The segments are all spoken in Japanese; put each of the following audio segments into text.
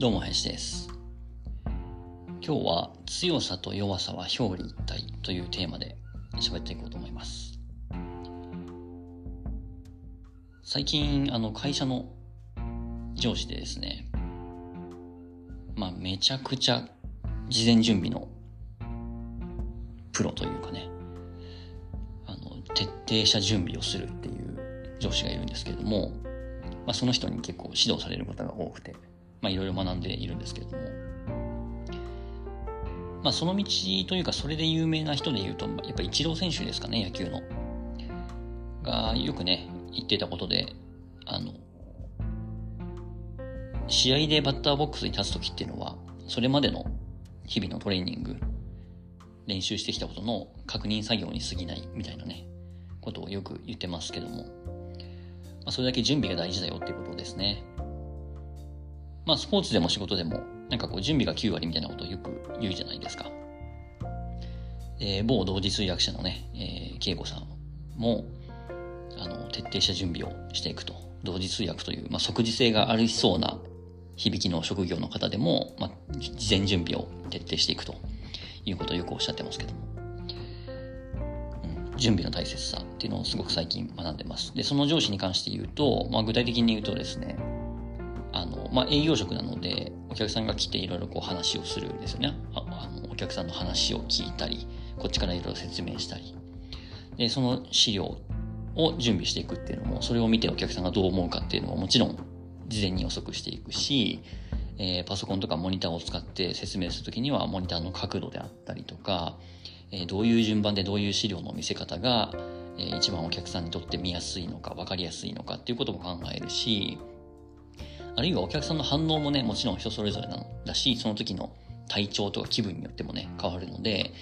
どうも林です。今日は強さと弱さは表裏一体というテーマで喋っていこうと思います。最近あの会社の上司でですねまあめちゃくちゃ事前準備のプロというかねあの徹底した準備をするっていう上司がいるんですけれどもまあ、その人に結構指導されることが多くて、まあ、いろいろ学んでいるんですけれども、まあ、その道というか、それで有名な人で言うと、やっぱイチロー選手ですかね、野球の。が、よくね、言ってたことで、あの、試合でバッターボックスに立つときっていうのは、それまでの日々のトレーニング、練習してきたことの確認作業に過ぎないみたいなね、ことをよく言ってますけども、まあ、それだけ準備が大事だよっていうことですね。まあ、スポーツでも仕事でも、なんかこう、準備が9割みたいなことをよく言うじゃないですか。えー、某同時通訳者のね、えー、慶吾さんも、あの、徹底した準備をしていくと。同時通訳という、まあ、即時性がありそうな響きの職業の方でも、まあ、事前準備を徹底していくということをよくおっしゃってますけども。うん準備の大切さっていうのをすごく最近学んでます。で、その上司に関して言うと、まあ、具体的に言うとですね、あの、まあ、営業職なので、お客さんが来ていろいろこう話をするんですよね。あのお客さんの話を聞いたり、こっちからいろいろ説明したり。で、その資料を準備していくっていうのも、それを見てお客さんがどう思うかっていうのももちろん事前に予測していくし、えー、パソコンとかモニターを使って説明するときにはモニターの角度であったりとか、えどういう順番でどういう資料の見せ方が、え一番お客さんにとって見やすいのか分かりやすいのかっていうことも考えるしあるいはお客さんの反応もねもちろん人それぞれなんだしその時の体調とか気分によってもね変わるので、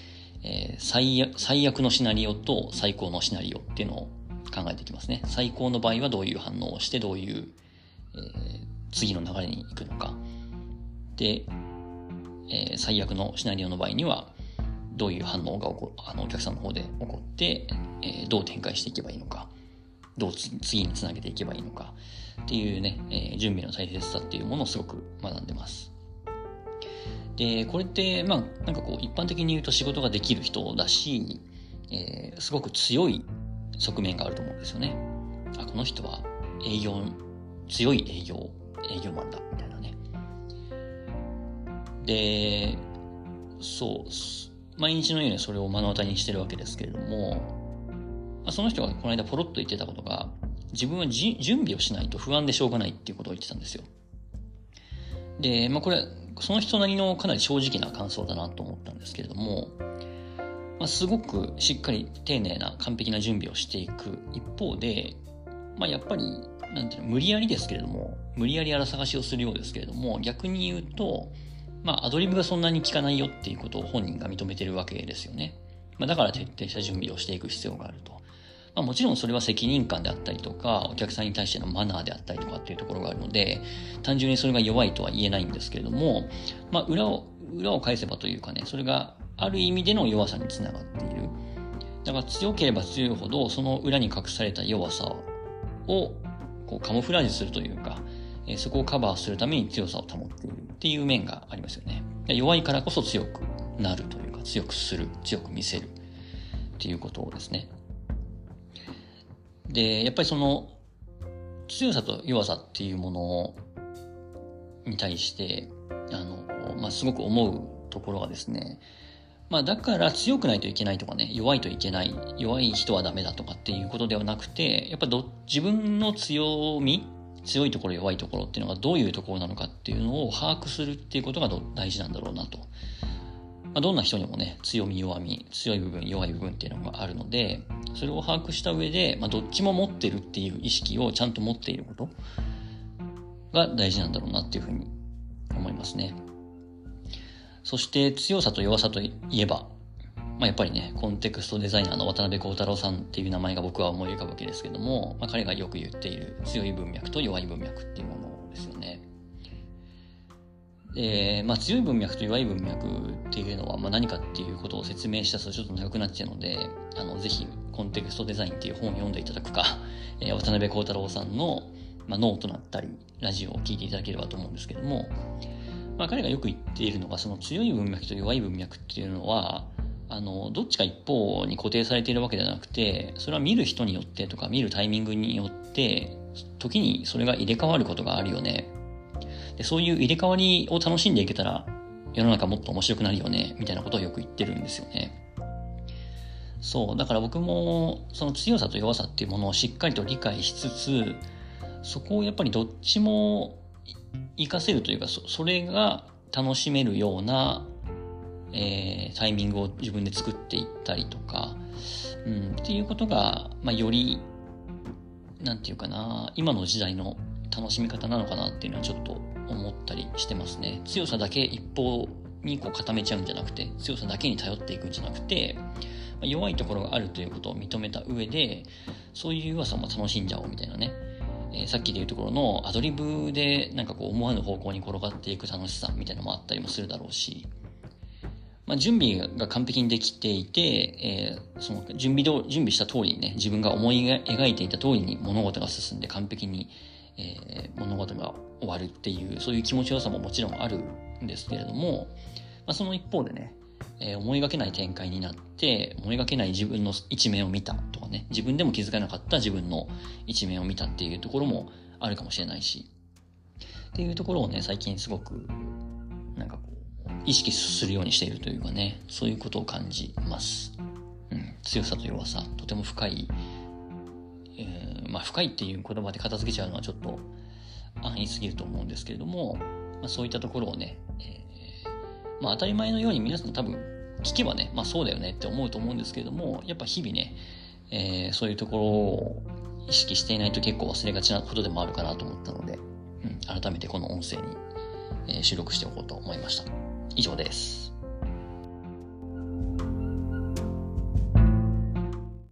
えー、最悪最悪のシナリオと最高のシナリオっていうのを考えていきますね。最高の場合はどういう反応をしてどういう、えー、次の流れに行くのか。で、えー、最悪のシナリオの場合にはどういう反応が起こあのお客さんの方で起こって、えー、どう展開していけばいいのか、どう次につなげていけばいいのか。っていうね、えー、準備の大切さっていうものをすごく学んでます。で、これって、まあ、なんかこう、一般的に言うと仕事ができる人だし、えー、すごく強い側面があると思うんですよね。あ、この人は営業、強い営業、営業マンだ、みたいなね。で、そう、毎日のようにそれを目の当たりにしてるわけですけれども、まあ、その人がこの間ポロッと言ってたことが、自分は準備をしないと不安でしょうがないっていうことを言ってたんですよ。で、まあこれ、その人なりのかなり正直な感想だなと思ったんですけれども、まあ、すごくしっかり丁寧な完璧な準備をしていく一方で、まあ、やっぱり、なんていうの、無理やりですけれども、無理やり荒探しをするようですけれども、逆に言うと、まあ、アドリブがそんなに効かないよっていうことを本人が認めてるわけですよね。まあ、だから徹底した準備をしていく必要があると。まあ、もちろんそれは責任感であったりとか、お客さんに対してのマナーであったりとかっていうところがあるので、単純にそれが弱いとは言えないんですけれども、まあ、裏を、裏を返せばというかね、それがある意味での弱さにつながっている。だから強ければ強いほど、その裏に隠された弱さをこうカモフラージュするというか、えそこをカバーするために強さを保っているっていう面がありますよね。弱いからこそ強くなるというか、強くする、強く見せるっていうことをですね。で、やっぱりその強さと弱さっていうものに対して、あの、まあ、すごく思うところがですね、まあだから強くないといけないとかね、弱いといけない、弱い人はダメだとかっていうことではなくて、やっぱど自分の強み強いところ弱いところっていうのがどういうところなのかっていうのを把握するっていうことが大事なんだろうなと。まあ、どんな人にもね、強み弱み、強い部分弱い部分っていうのがあるので、それを把握した上で、まあ、どっちも持ってるっていう意識をちゃんと持っていることが大事なんだろうなっていうふうに思いますね。そして強さと弱さといえば、まあ、やっぱりね、コンテクストデザイナーの渡辺幸太郎さんっていう名前が僕は思い浮かぶわけですけども、まあ、彼がよく言っている強い文脈と弱い文脈っていうものですよね。で、まあ、強い文脈と弱い文脈っていうのは、まあ、何かっていうことを説明したとちょっと長くなっちゃうので、あの、ぜひ、コンテクストデザインっていう本を読んでいただくか、えー、渡辺幸太郎さんの、まあ、ノートだったり、ラジオを聞いていただければと思うんですけども、まあ、彼がよく言っているのが、その強い文脈と弱い文脈っていうのは、あの、どっちか一方に固定されているわけではなくて、それは見る人によってとか見るタイミングによって、時にそれが入れ替わることがあるよね。でそういう入れ替わりを楽しんでいけたら、世の中もっと面白くなるよね、みたいなことをよく言ってるんですよね。そう。だから僕も、その強さと弱さっていうものをしっかりと理解しつつ、そこをやっぱりどっちも活かせるというか、それが楽しめるような、えー、タイミングを自分で作っていったりとか、うん、っていうことが、まあ、より、なんていうかな、今の時代の楽しみ方なのかなっていうのはちょっと思ったりしてますね。強さだけ一方にこう固めちゃうんじゃなくて、強さだけに頼っていくんじゃなくて、弱いところがあるということを認めた上で、そういう弱さも楽しんじゃおうみたいなね。えー、さっきで言うところのアドリブでなんかこう思わぬ方向に転がっていく楽しさみたいなのもあったりもするだろうし、まあ、準備が完璧にできていて、えー、その準備ど準備した通りにね、自分が思い描いていた通りに物事が進んで完璧に、えー、物事が終わるっていう、そういう気持ちよさももちろんあるんですけれども、まあ、その一方でね、えー、思いがけない展開になって、思いがけない自分の一面を見たとかね、自分でも気づかなかった自分の一面を見たっていうところもあるかもしれないし、っていうところをね、最近すごく、なんかこう、意識するようにしているというかね、そういうことを感じます。うん、強さと弱さ、とても深い、えー、まあ深いっていう言葉で片付けちゃうのはちょっと安易すぎると思うんですけれども、まあ、そういったところをね、えまあ当たり前のように皆さん多分聞けばね、まあそうだよねって思うと思うんですけれども、やっぱ日々ね、えー、そういうところを意識していないと結構忘れがちなことでもあるかなと思ったので、うん、改めてこの音声に、えー、収録しておこうと思いました。以上です。